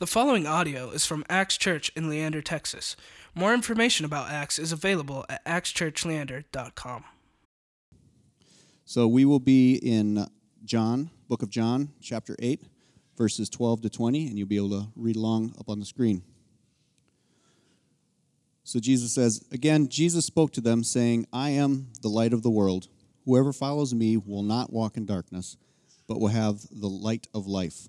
The following audio is from Axe Church in Leander, Texas. More information about Axe is available at axechurchleander.com. So we will be in John, book of John, chapter 8, verses 12 to 20, and you'll be able to read along up on the screen. So Jesus says, Again, Jesus spoke to them, saying, I am the light of the world. Whoever follows me will not walk in darkness, but will have the light of life.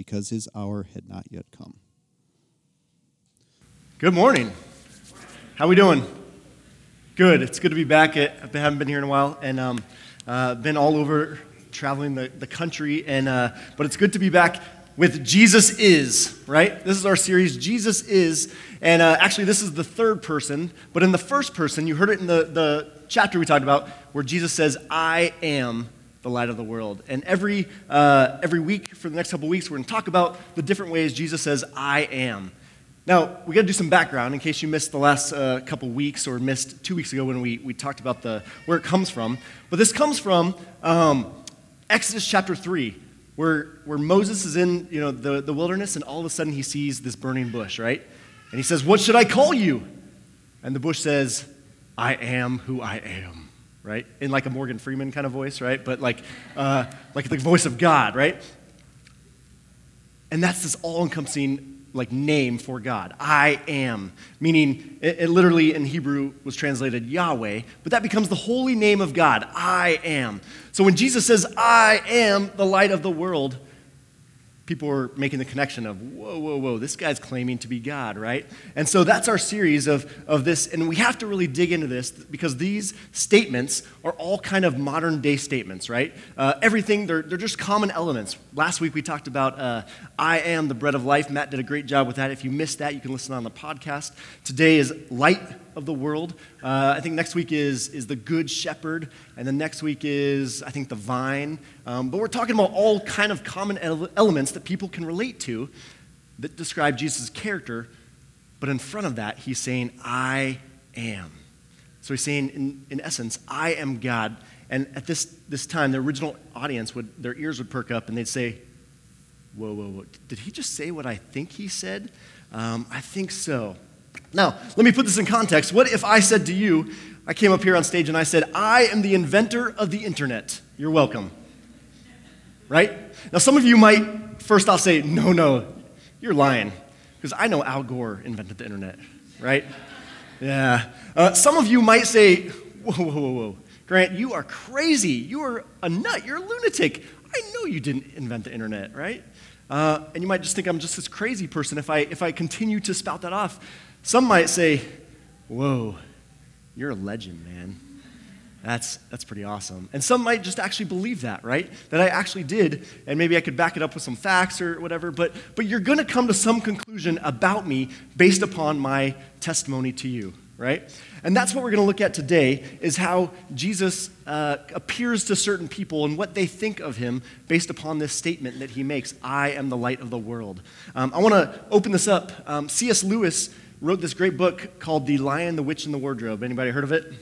because his hour had not yet come. Good morning. How we doing? Good. It's good to be back. I haven't been here in a while, and um, uh, been all over traveling the, the country. And uh, but it's good to be back with Jesus is right. This is our series, Jesus is, and uh, actually this is the third person. But in the first person, you heard it in the the chapter we talked about, where Jesus says, "I am." The light of the world. And every, uh, every week for the next couple weeks, we're going to talk about the different ways Jesus says, I am. Now, we got to do some background in case you missed the last uh, couple weeks or missed two weeks ago when we, we talked about the, where it comes from. But this comes from um, Exodus chapter 3, where, where Moses is in you know, the, the wilderness and all of a sudden he sees this burning bush, right? And he says, What should I call you? And the bush says, I am who I am right? In like a Morgan Freeman kind of voice, right? But like, uh, like the voice of God, right? And that's this all-encompassing like name for God. I am, meaning it, it, literally in Hebrew was translated Yahweh, but that becomes the holy name of God. I am. So when Jesus says, I am the light of the world, people were making the connection of, whoa, whoa, whoa, this guy's claiming to be God, right? And so that's our series of, of this, and we have to really dig into this because these statements are all kind of modern day statements, right? Uh, everything, they're, they're just common elements. Last week we talked about, uh, I am the bread of life. Matt did a great job with that. If you missed that, you can listen on the podcast. Today is light of the world. Uh, I think next week is, is the good shepherd, and then next week is, I think, the vine. Um, but we're talking about all kind of common ele- elements that people can relate to that describe Jesus' character. But in front of that, he's saying, I am. So he's saying, in, in essence, I am God. And at this, this time, the original audience would, their ears would perk up and they'd say, Whoa, whoa, whoa. Did he just say what I think he said? Um, I think so. Now, let me put this in context. What if I said to you, I came up here on stage and I said, I am the inventor of the internet? You're welcome. Right? Now, some of you might, first I'll say, no, no, you're lying. Because I know Al Gore invented the internet, right? Yeah. Uh, some of you might say, whoa, whoa, whoa, whoa. Grant, you are crazy. You are a nut. You're a lunatic. I know you didn't invent the internet, right? Uh, and you might just think I'm just this crazy person if I, if I continue to spout that off. Some might say, Whoa, you're a legend, man. That's, that's pretty awesome. And some might just actually believe that, right? That I actually did, and maybe I could back it up with some facts or whatever, but, but you're going to come to some conclusion about me based upon my testimony to you, right? And that's what we're going to look at today is how Jesus uh, appears to certain people and what they think of him based upon this statement that he makes I am the light of the world. Um, I want to open this up. Um, C.S. Lewis wrote this great book called The Lion, the Witch, and the Wardrobe. Anybody heard of it?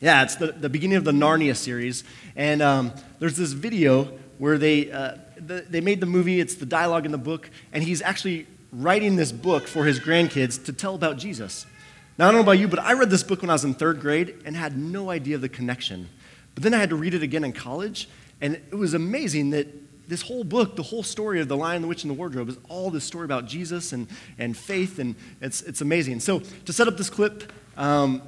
Yeah, it's the, the beginning of the Narnia series. And um, there's this video where they, uh, the, they made the movie, it's the dialogue in the book, and he's actually writing this book for his grandkids to tell about Jesus. Now, I don't know about you, but I read this book when I was in third grade and had no idea of the connection. But then I had to read it again in college, and it was amazing that this whole book, the whole story of The Lion, the Witch, and the Wardrobe is all this story about Jesus and, and faith, and it's, it's amazing. So, to set up this clip, um,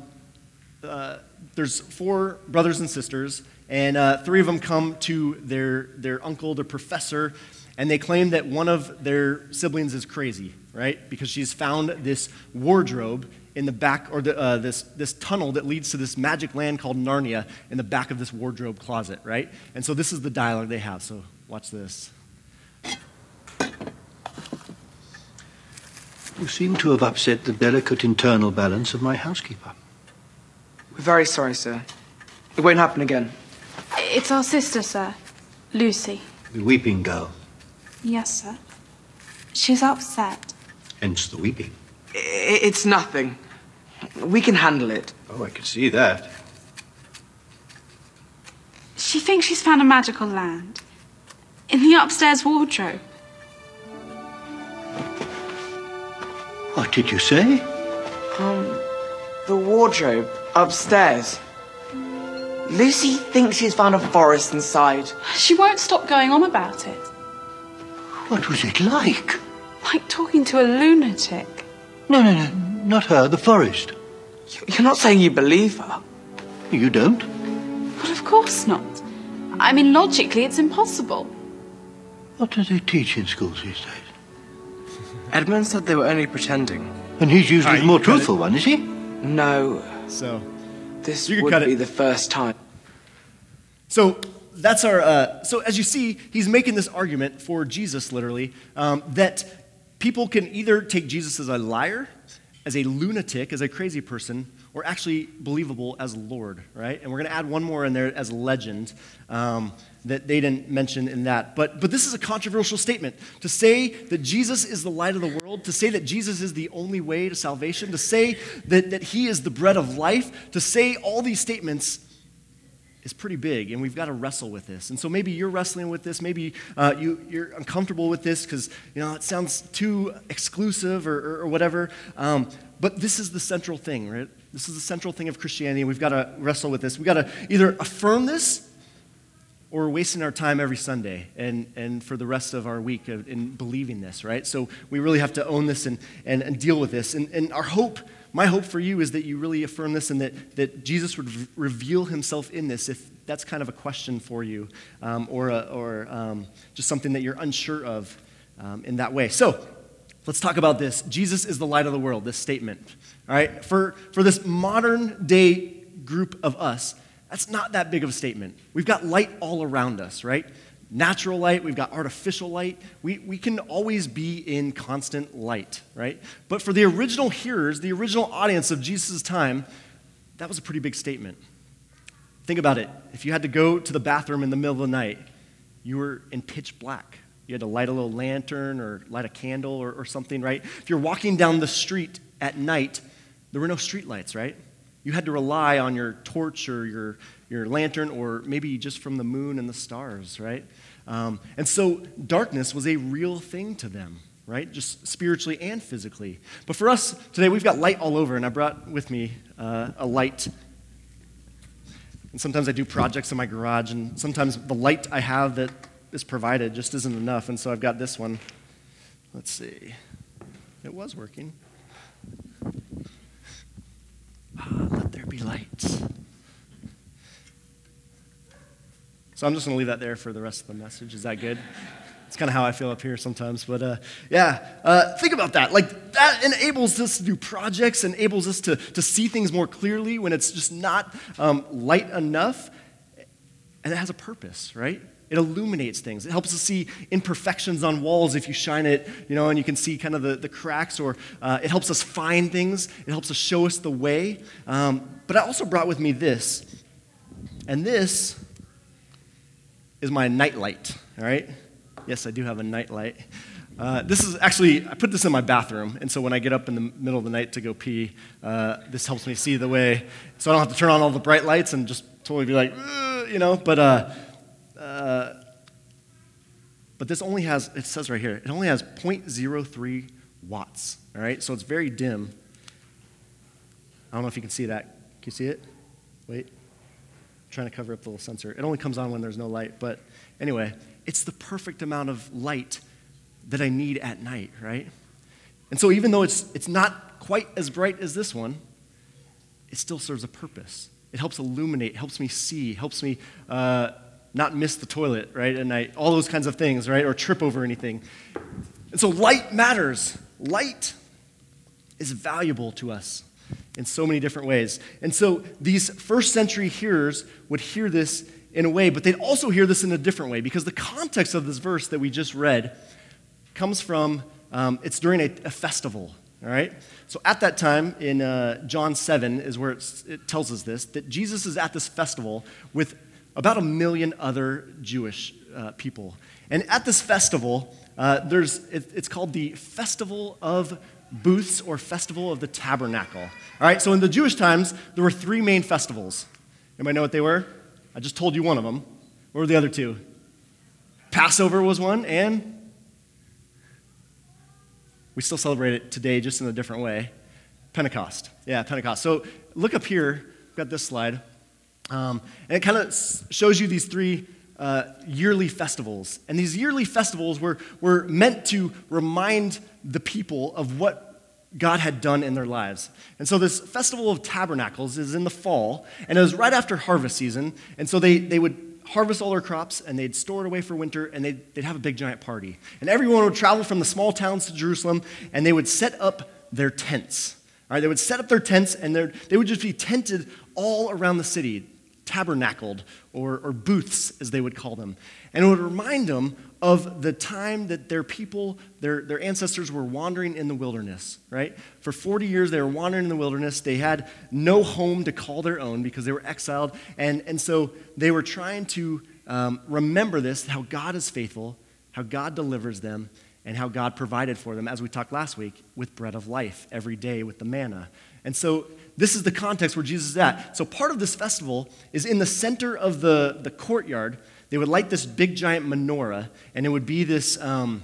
uh, there's four brothers and sisters, and uh, three of them come to their, their uncle, their professor, and they claim that one of their siblings is crazy, right? Because she's found this wardrobe in the back, or the, uh, this, this tunnel that leads to this magic land called Narnia in the back of this wardrobe closet, right? And so this is the dialogue they have. So watch this. You seem to have upset the delicate internal balance of my housekeeper. We're very sorry, sir. It won't happen again. It's our sister, sir. Lucy. The weeping girl, Yes, sir. She's upset. hence the weeping. It's nothing. We can handle it. Oh, I can see that. She thinks she's found a magical land. In the upstairs wardrobe. What did you say? Um, the wardrobe upstairs. Lucy thinks she's found a forest inside. She won't stop going on about it. What was it like? Like talking to a lunatic. No, no, no, not her, the forest. You're not saying you believe her. You don't? But of course not. I mean, logically, it's impossible. What do they teach in schools these days? Edmund said they were only pretending. And he's usually Alright, the more you it. truthful one, is he? No, So, this You can would cut it. be the first time. so that's our. Uh, so as you see, he's making this argument for Jesus, literally, um, that people can either take Jesus as a liar, as a lunatic, as a crazy person, or actually believable as Lord, right? And we're going to add one more in there as legend um, that they didn't mention in that. But, but this is a controversial statement. To say that Jesus is the light of the world, to say that Jesus is the only way to salvation, to say that, that he is the bread of life, to say all these statements is pretty big, and we've got to wrestle with this. And so maybe you're wrestling with this. Maybe uh, you, you're uncomfortable with this because you know it sounds too exclusive or, or, or whatever. Um, but this is the central thing, right? This is the central thing of Christianity, we've got to wrestle with this. We've got to either affirm this or we're wasting our time every Sunday and, and for the rest of our week in believing this, right? So we really have to own this and, and, and deal with this. And, and our hope, my hope for you is that you really affirm this and that, that Jesus would v- reveal himself in this if that's kind of a question for you um, or, a, or um, just something that you're unsure of um, in that way. So let's talk about this. Jesus is the light of the world, this statement. All right? For, for this modern day group of us, that's not that big of a statement. We've got light all around us, right? Natural light, we've got artificial light. We, we can always be in constant light, right? But for the original hearers, the original audience of Jesus' time, that was a pretty big statement. Think about it. If you had to go to the bathroom in the middle of the night, you were in pitch black. You had to light a little lantern or light a candle or, or something, right? If you're walking down the street at night, there were no streetlights, right? You had to rely on your torch or your, your lantern or maybe just from the moon and the stars, right? Um, and so darkness was a real thing to them, right? Just spiritually and physically. But for us today, we've got light all over, and I brought with me uh, a light and sometimes I do projects in my garage, and sometimes the light I have that is provided just isn't enough. And so I've got this one. Let's see. It was working. Ah, let there be light. So I'm just going to leave that there for the rest of the message. Is that good? It's kind of how I feel up here sometimes. But uh, yeah, uh, think about that. Like, that enables us to do projects, enables us to, to see things more clearly when it's just not um, light enough. And it has a purpose, right? It illuminates things. It helps us see imperfections on walls if you shine it, you know, and you can see kind of the, the cracks, or uh, it helps us find things. It helps us show us the way. Um, but I also brought with me this. And this is my nightlight, all right? Yes, I do have a nightlight. Uh, this is actually, I put this in my bathroom, and so when I get up in the middle of the night to go pee, uh, this helps me see the way. So I don't have to turn on all the bright lights and just totally be like, you know, but, uh, uh, but this only has, it says right here, it only has 0.03 watts, all right? So it's very dim. I don't know if you can see that. Can you see it? Wait trying to cover up the little sensor. It only comes on when there's no light, but anyway, it's the perfect amount of light that I need at night, right? And so even though it's, it's not quite as bright as this one, it still serves a purpose. It helps illuminate, helps me see, helps me uh, not miss the toilet, right, at night, all those kinds of things, right, or trip over anything. And so light matters. Light is valuable to us in so many different ways. And so these first century hearers would hear this in a way, but they'd also hear this in a different way because the context of this verse that we just read comes from um, it's during a, a, festival, all right? So at that time in uh, John 7 is where it tells us this that Jesus is at this festival with about a million other Jewish uh, people. And at this festival, uh, there's, it, it's called the Festival of Booths or Festival of the Tabernacle. All right, so in the Jewish times, there were three main festivals. Anybody know what they were? I just told you one of them. What were the other two? Passover was one, and we still celebrate it today, just in a different way. Pentecost. Yeah, Pentecost. So look up here. I've got this slide. Um, and it kind of shows you these three uh, yearly festivals. And these yearly festivals were, were meant to remind the people of what God had done in their lives. And so this Festival of Tabernacles is in the fall, and it was right after harvest season. And so they, they would harvest all their crops and they'd store it away for winter and they'd, they'd have a big giant party. And everyone would travel from the small towns to Jerusalem and they would set up their tents. All right, they would set up their tents and they would just be tented all around the city tabernacled, or, or booths, as they would call them. And it would remind them of the time that their people, their, their ancestors, were wandering in the wilderness, right? For 40 years, they were wandering in the wilderness. They had no home to call their own because they were exiled. And, and so they were trying to um, remember this how God is faithful, how God delivers them, and how God provided for them, as we talked last week, with bread of life every day with the manna. And so this is the context where Jesus is at. So part of this festival is in the center of the, the courtyard. They would light this big giant menorah, and it would be this um,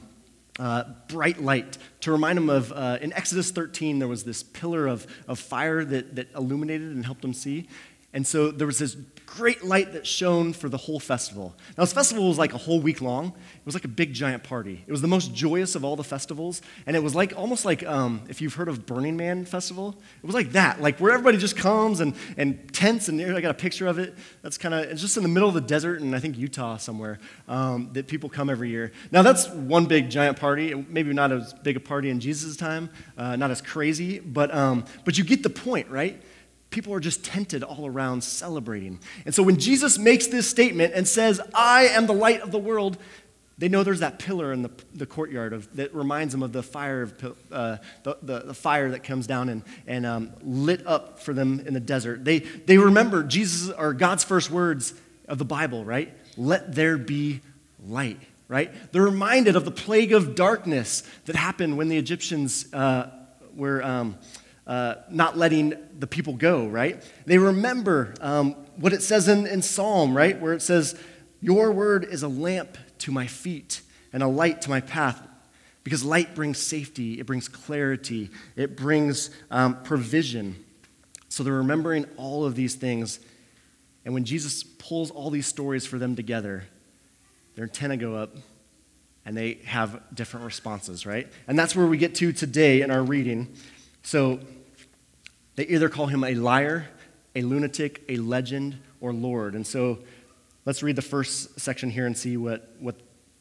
uh, bright light to remind them of, uh, in Exodus 13, there was this pillar of, of fire that, that illuminated and helped them see. And so there was this great light that shone for the whole festival. Now, this festival was like a whole week long. It was like a big giant party. It was the most joyous of all the festivals, and it was like almost like um, if you've heard of Burning Man festival, it was like that, like where everybody just comes and, and tents, and I got a picture of it. That's kind of it's just in the middle of the desert, and I think Utah somewhere um, that people come every year. Now that's one big giant party. Maybe not as big a party in Jesus' time, uh, not as crazy, but um, but you get the point, right? People are just tented all around celebrating. And so when Jesus makes this statement and says, I am the light of the world, they know there's that pillar in the, the courtyard of, that reminds them of the fire, of, uh, the, the, the, fire that comes down and, and um, lit up for them in the desert. They, they remember Jesus or God's first words of the Bible, right? Let there be light, right? They're reminded of the plague of darkness that happened when the Egyptians uh, were. Um, uh, not letting the people go, right? They remember um, what it says in, in Psalm, right? Where it says, Your word is a lamp to my feet and a light to my path. Because light brings safety, it brings clarity, it brings um, provision. So they're remembering all of these things. And when Jesus pulls all these stories for them together, their antenna go up and they have different responses, right? And that's where we get to today in our reading. So they either call him a liar, a lunatic, a legend, or Lord. And so let's read the first section here and see what, what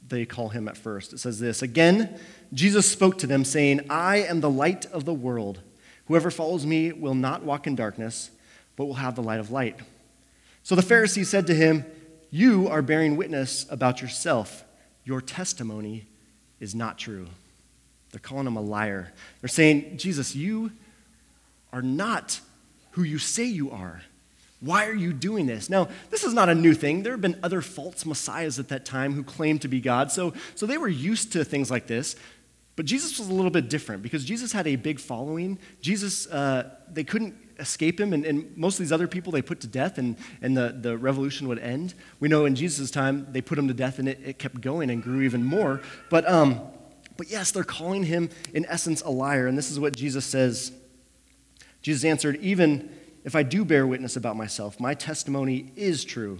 they call him at first. It says this Again, Jesus spoke to them, saying, I am the light of the world. Whoever follows me will not walk in darkness, but will have the light of light. So the Pharisees said to him, You are bearing witness about yourself. Your testimony is not true. They're calling him a liar. They're saying, Jesus, you are not who you say you are. Why are you doing this? Now, this is not a new thing. There have been other false messiahs at that time who claimed to be God, so, so they were used to things like this. But Jesus was a little bit different because Jesus had a big following. Jesus, uh, they couldn't escape him, and, and, most of these other people they put to death, and, and the, the revolution would end. We know in Jesus' time they put him to death, and it, it kept going and grew even more. But, um, but yes, they're calling him, in essence, a liar, and this is what Jesus says Jesus answered, Even if I do bear witness about myself, my testimony is true.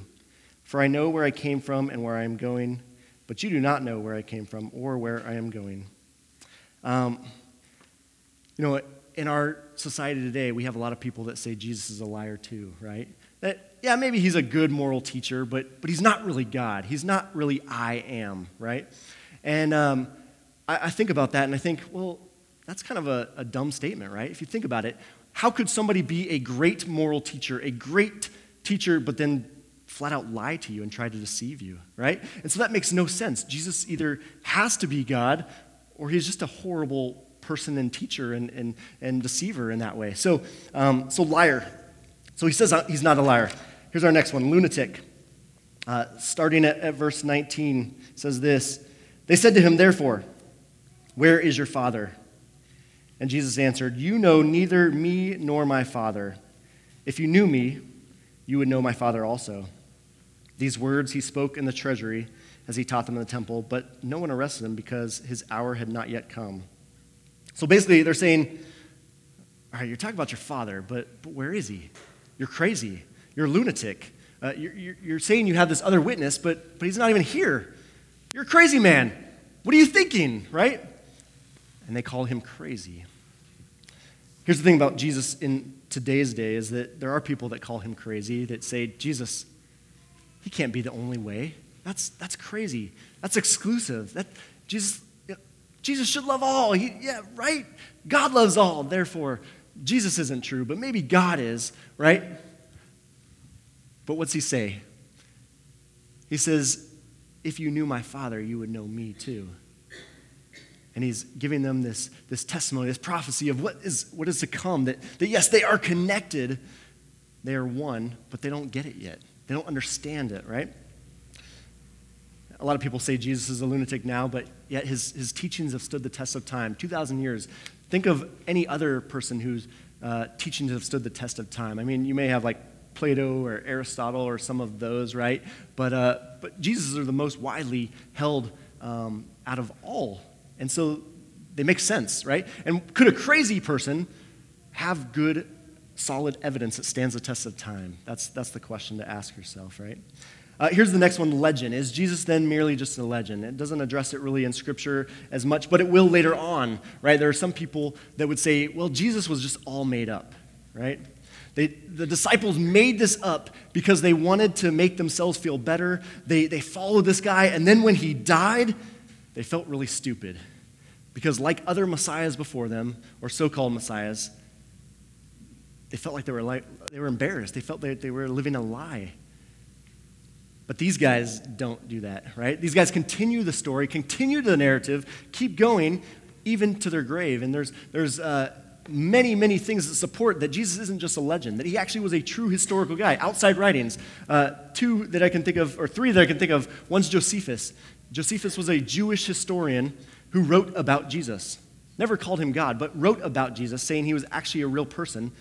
For I know where I came from and where I am going, but you do not know where I came from or where I am going. Um, you know, in our society today, we have a lot of people that say Jesus is a liar too, right? That, yeah, maybe he's a good moral teacher, but, but he's not really God. He's not really I am, right? And um, I, I, think about that and I think, well, that's kind of a, a dumb statement, right? If you think about it, how could somebody be a great moral teacher, a great teacher, but then flat out lie to you and try to deceive you, right? And so that makes no sense. Jesus either has to be God or he's just a horrible person and teacher and, and, and deceiver in that way. So, um, so liar. So he says uh, he's not a liar. Here's our next one lunatic. Uh, starting at, at verse 19, says this They said to him, therefore, Where is your father? And Jesus answered, You know neither me nor my Father. If you knew me, you would know my Father also. These words he spoke in the treasury as he taught them in the temple, but no one arrested him because his hour had not yet come. So basically, they're saying, All right, you're talking about your father, but, but where is he? You're crazy. You're a lunatic. Uh, you're, you're, you're saying you have this other witness, but, but he's not even here. You're a crazy man. What are you thinking, right? And they call him crazy. Here's the thing about Jesus in today's day is that there are people that call him crazy, that say, Jesus, he can't be the only way. That's, that's crazy. That's exclusive. That, Jesus, Jesus should love all. He, yeah, right? God loves all. Therefore, Jesus isn't true, but maybe God is, right? But what's he say? He says, If you knew my Father, you would know me too. And he's giving them this, this testimony, this prophecy of what is, what is to come. That, that yes, they are connected, they are one, but they don't get it yet. They don't understand it, right? A lot of people say Jesus is a lunatic now, but yet his, his teachings have stood the test of time 2,000 years. Think of any other person whose uh, teachings have stood the test of time. I mean, you may have like Plato or Aristotle or some of those, right? But, uh, but Jesus are the most widely held um, out of all. And so they make sense, right? And could a crazy person have good, solid evidence that stands the test of time? That's, that's the question to ask yourself, right? Uh, here's the next one legend. Is Jesus then merely just a legend? It doesn't address it really in Scripture as much, but it will later on, right? There are some people that would say, well, Jesus was just all made up, right? They, the disciples made this up because they wanted to make themselves feel better. They, they followed this guy, and then when he died, they felt really stupid. Because, like other messiahs before them, or so called messiahs, they felt like they were, like, they were embarrassed. They felt that they were living a lie. But these guys don't do that, right? These guys continue the story, continue the narrative, keep going, even to their grave. And there's, there's uh, many, many things that support that Jesus isn't just a legend, that he actually was a true historical guy. Outside writings, uh, two that I can think of, or three that I can think of. One's Josephus. Josephus was a Jewish historian who wrote about Jesus. Never called him God, but wrote about Jesus, saying he was actually a real person.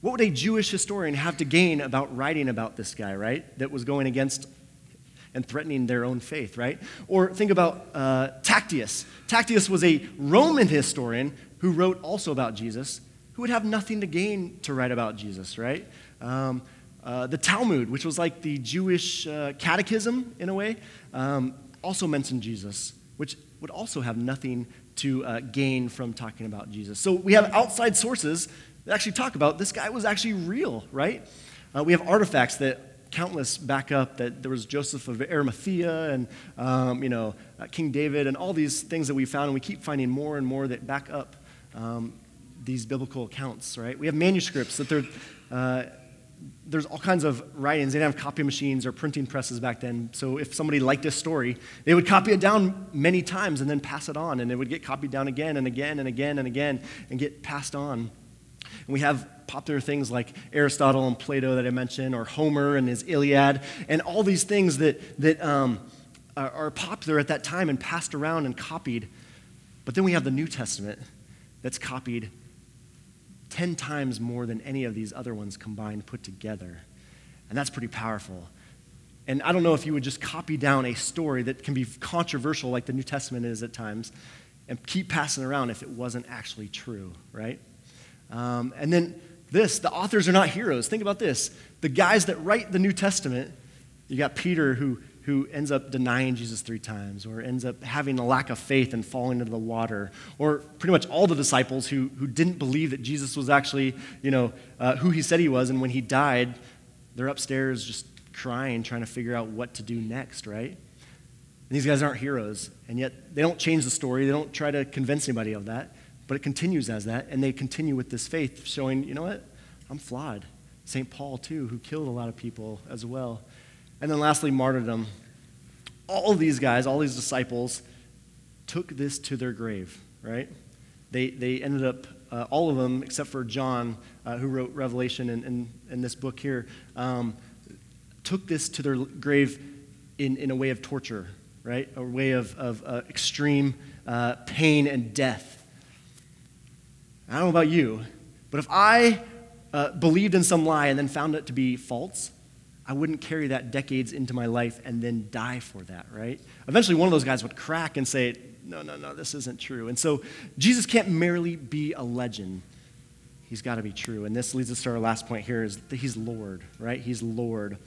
What would a Jewish historian have to gain about writing about this guy, right? That was going against and threatening their own faith, right? Or think about uh, Tacitus. Tacitus was a Roman historian who wrote also about Jesus, who would have nothing to gain to write about Jesus, right? Um, uh, the Talmud, which was like the Jewish uh, catechism in a way, um, also mentioned Jesus, which would also have nothing to uh, gain from talking about Jesus. So we have outside sources that actually talk about this guy was actually real, right? Uh, we have artifacts that countless back up that there was Joseph of Arimathea and, um, you know, uh, King David and all these things that we found, and we keep finding more and more that back up um, these biblical accounts, right? We have manuscripts that they're, uh, there's all kinds of writings. They didn't have copy machines or printing presses back then. So if somebody liked a story, they would copy it down many times and then pass it on. And it would get copied down again and again and again and again and get passed on. And we have popular things like Aristotle and Plato that I mentioned, or Homer and his Iliad, and all these things that, that um, are, are popular at that time and passed around and copied. But then we have the New Testament that's copied 10 times more than any of these other ones combined put together. And that's pretty powerful. And I don't know if you would just copy down a story that can be controversial, like the New Testament is at times, and keep passing around if it wasn't actually true, right? Um, and then this the authors are not heroes. Think about this. The guys that write the New Testament, you got Peter who, who ends up denying Jesus three times, or ends up having a lack of faith and falling into the water, or pretty much all the disciples who, who didn't believe that Jesus was actually, you know, uh, who he said he was, and when he died, they're upstairs just crying, trying to figure out what to do next, right? And these guys aren't heroes, and yet they don't change the story. They don't try to convince anybody of that, but it continues as that, and they continue with this faith, showing, you know what? I'm flawed. St. Paul, too, who killed a lot of people as well. And then lastly, martyrdom. All these guys, all these disciples, took this to their grave, right? They, they ended up, uh, all of them, except for John, uh, who wrote Revelation in, in, in this book here, um, took this to their grave in, in a way of torture, right? A way of, of uh, extreme uh, pain and death. I don't know about you, but if I uh, believed in some lie and then found it to be false, I wouldn't carry that decades into my life and then die for that, right? Eventually, one of those guys would crack and say, No, no, no, this isn't true. And so, Jesus can't merely be a legend. He's got to be true. And this leads us to our last point here is that he's Lord, right? He's Lord.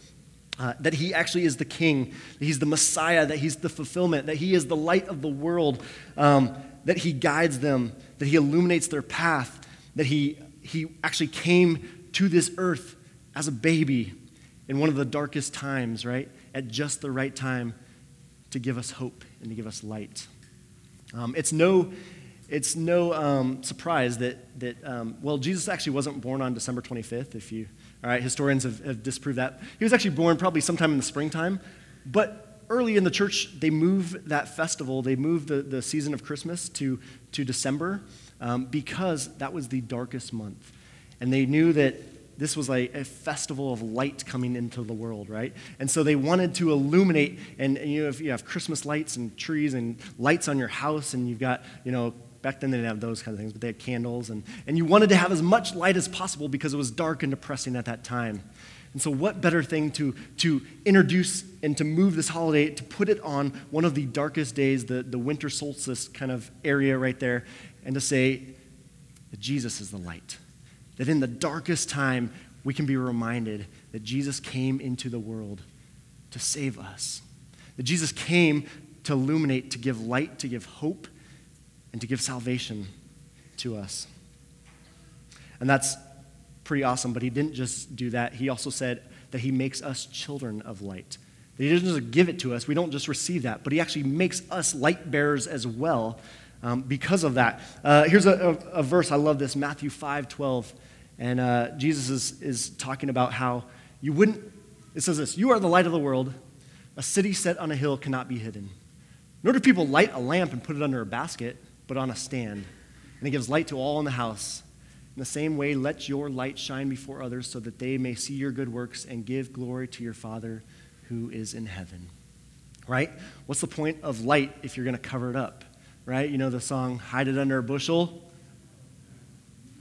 Uh, that he actually is the king, that he's the Messiah, that he's the fulfillment, that he is the light of the world, um, that he guides them, that he illuminates their path, that he, he actually came to this earth as a baby in one of the darkest times, right? At just the right time to give us hope and to give us light. Um, it's no, it's no um, surprise that, that um, well, Jesus actually wasn't born on December 25th, if you all right, historians have, have disproved that. He was actually born probably sometime in the springtime, but early in the church, they move that festival, they move the, the season of Christmas to, to December um, because that was the darkest month. And they knew that this was like a festival of light coming into the world, right? And so they wanted to illuminate, and, and you know, if you have Christmas lights and trees and lights on your house, and you've got, you know, Back then they didn't have those kind of things, but they had candles. And, and you wanted to have as much light as possible because it was dark and depressing at that time. And so, what better thing to, to introduce and to move this holiday, to put it on one of the darkest days, the, the winter solstice kind of area right there, and to say that Jesus is the light. That in the darkest time, we can be reminded that Jesus came into the world to save us. That Jesus came to illuminate, to give light, to give hope, and to give salvation to us. And that's pretty awesome, but he didn't just do that. He also said that he makes us children of light. That he doesn't just give it to us, we don't just receive that, but he actually makes us light bearers as well um, because of that. Uh, here's a, a, a, verse, I love this Matthew 5 12. And uh, Jesus is, is talking about how you wouldn't, it says this, you are the light of the world. A city set on a hill cannot be hidden. Nor do people light a lamp and put it under a basket but on a stand. And it gives light to all in the house. In the same way, let your light shine before others so that they may see your good works and give glory to your Father who is in heaven. Right? What's the point of light if you're going to cover it up? Right? You know the song, Hide It Under a Bushel?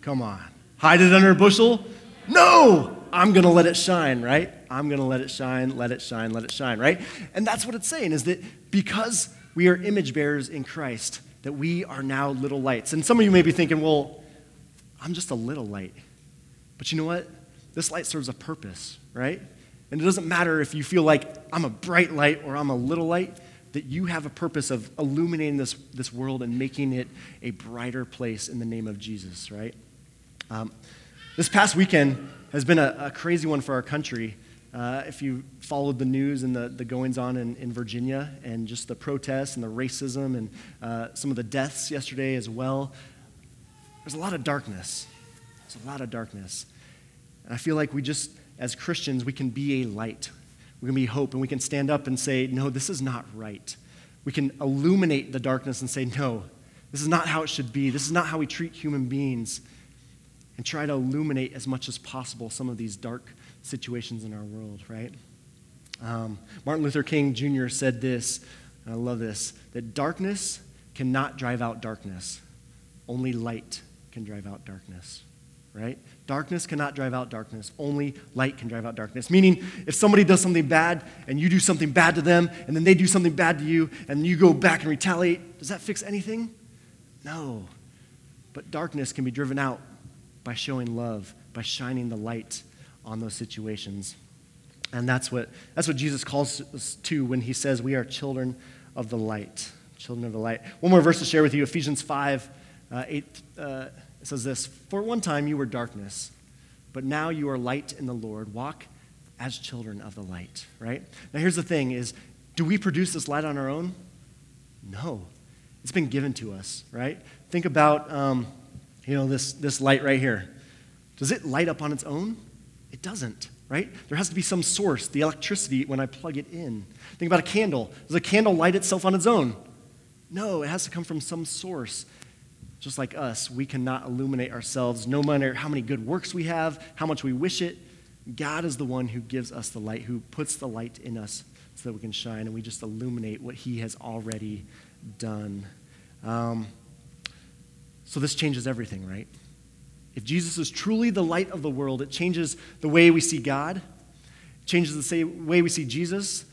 Come on. Hide it under a bushel? No! I'm going to let it shine, right? I'm going to let it shine, let it shine, let it shine, right? And that's what it's saying is that because we are image bearers in Christ, that we are now little lights. And some of you may be thinking, well, I'm just a little light. But you know what? This light serves a purpose, right? And it doesn't matter if you feel like I'm a bright light or I'm a little light, that you have a purpose of illuminating this, this world and making it a brighter place in the name of Jesus, right? Um, this past weekend has been a, a crazy one for our country. Uh, if you followed the news and the, the goings on in, in Virginia and just the protests and the racism and uh, some of the deaths yesterday as well, there's a lot of darkness. There's a lot of darkness. And I feel like we just, as Christians, we can be a light. We can be hope, and we can stand up and say, no, this is not right. We can illuminate the darkness and say, no, this is not how it should be. This is not how we treat human beings. And try to illuminate as much as possible some of these dark situations in our world, right? Um, Martin Luther King Jr. said this, and I love this, that darkness cannot drive out darkness. Only light can drive out darkness, right? Darkness cannot drive out darkness. Only light can drive out darkness. Meaning, if somebody does something bad and you do something bad to them, and then they do something bad to you, and you go back and retaliate, does that fix anything? No. But darkness can be driven out by showing love, by shining the light on those situations. And that's what, that's what Jesus calls us to when he says we are children of the light. Children of the light. One more verse to share with you Ephesians 5 uh, 8 uh, says this For one time you were darkness, but now you are light in the Lord. Walk as children of the light, right? Now here's the thing is do we produce this light on our own? No. It's been given to us, right? Think about um, you know this, this light right here. Does it light up on its own? It doesn't, right? There has to be some source, the electricity, when I plug it in. Think about a candle. Does a candle light itself on its own? No, it has to come from some source. Just like us, we cannot illuminate ourselves no matter how many good works we have, how much we wish it. God is the one who gives us the light, who puts the light in us so that we can shine and we just illuminate what He has already done. Um, so this changes everything, right? If Jesus is truly the light of the world, it changes the way we see God, changes the way we see Jesus,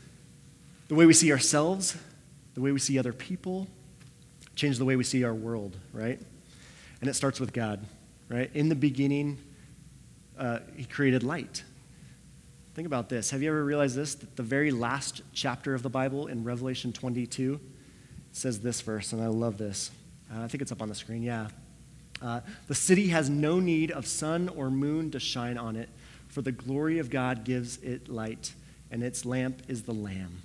the way we see ourselves, the way we see other people, changes the way we see our world, right? And it starts with God, right? In the beginning, uh, He created light. Think about this. Have you ever realized this? That the very last chapter of the Bible in Revelation 22 says this verse, and I love this. Uh, I think it's up on the screen, yeah. Uh, the city has no need of sun or moon to shine on it, for the glory of God gives it light, and its lamp is the Lamb.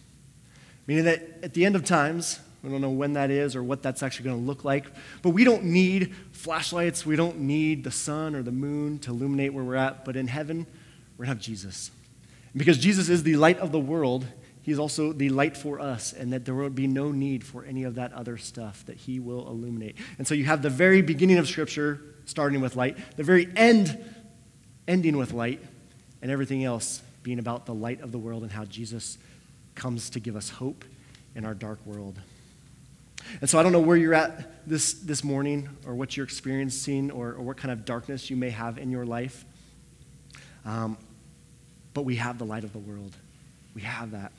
Meaning that at the end of times, we don't know when that is or what that's actually going to look like, but we don't need flashlights. We don't need the sun or the moon to illuminate where we're at, but in heaven, we're going to have Jesus. And because Jesus is the light of the world, He's also the light for us, and that there will be no need for any of that other stuff that He will illuminate. And so you have the very beginning of Scripture starting with light, the very end ending with light, and everything else being about the light of the world and how Jesus comes to give us hope in our dark world. And so I don't know where you're at this, this morning or what you're experiencing or, or what kind of darkness you may have in your life. Um, but we have the light of the world. We have that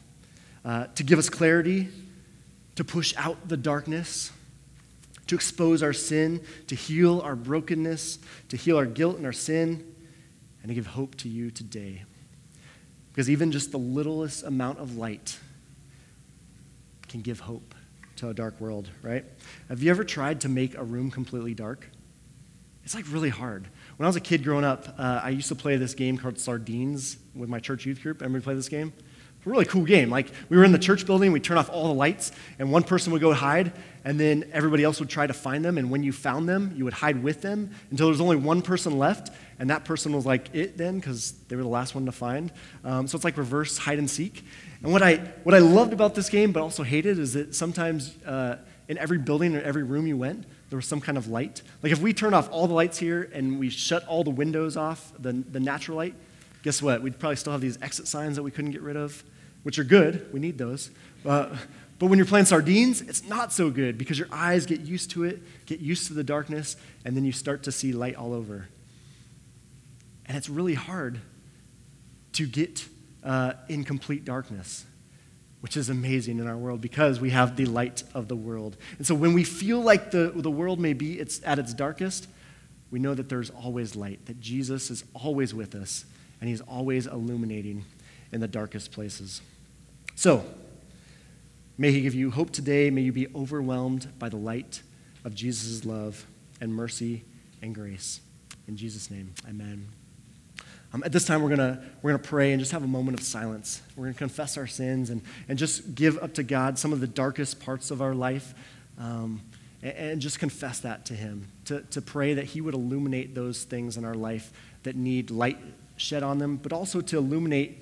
uh, to give us clarity, to push out the darkness, to expose our sin, to heal our brokenness, to heal our guilt and our sin, and to give hope to you today. Because even just the littlest amount of light can give hope to a dark world, right? Have you ever tried to make a room completely dark? It's like really hard. When I was a kid growing up, uh, I used to play this game called Sardines with my church youth group. Everybody play this game? A really cool game. Like, we were in the church building, we'd turn off all the lights, and one person would go hide, and then everybody else would try to find them. And when you found them, you would hide with them until there was only one person left, and that person was like it then, because they were the last one to find. Um, so it's like reverse hide and seek. And what I, what I loved about this game, but also hated, is that sometimes uh, in every building or every room you went, there was some kind of light. Like, if we turn off all the lights here and we shut all the windows off, the, the natural light, guess what? We'd probably still have these exit signs that we couldn't get rid of which are good. We need those. Uh, but when you're playing sardines, it's not so good because your eyes get used to it, get used to the darkness, and then you start to see light all over. And it's really hard to get uh, in complete darkness, which is amazing in our world because we have the light of the world. And so when we feel like the, the world may be it's at its darkest, we know that there's always light, that Jesus is always with us, and he's always illuminating in the darkest places. So, may He give you hope today. May you be overwhelmed by the light of Jesus' love and mercy and grace. In Jesus' name, amen. Um, at this time, we're going we're gonna pray and just have a moment of silence. We're going to confess our sins and, and just give up to God some of the darkest parts of our life um, and, and just confess that to Him. To, to pray that He would illuminate those things in our life that need light shed on them, but also to illuminate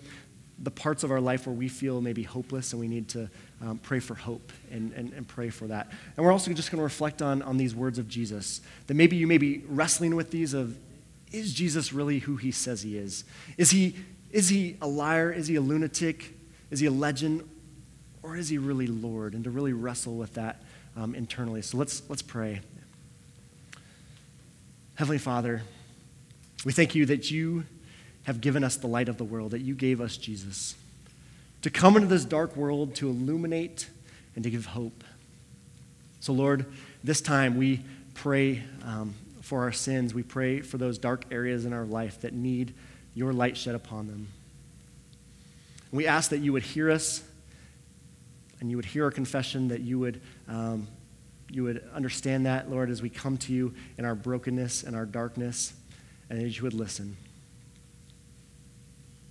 the parts of our life where we feel maybe hopeless and we need to um, pray for hope and, and, and pray for that. And we're also just going to reflect on, on these words of Jesus. That maybe you may be wrestling with these of, is Jesus really who he says he is? Is he, is he a liar? Is he a lunatic? Is he a legend? Or is he really Lord? And to really wrestle with that um, internally. So let's, let's pray. Heavenly Father, we thank you that you have given us the light of the world, that you gave us Jesus to come into this dark world to illuminate and to give hope. So, Lord, this time we pray um, for our sins. We pray for those dark areas in our life that need your light shed upon them. And we ask that you would hear us and you would hear our confession, that you would, um, you would understand that, Lord, as we come to you in our brokenness and our darkness, and that you would listen.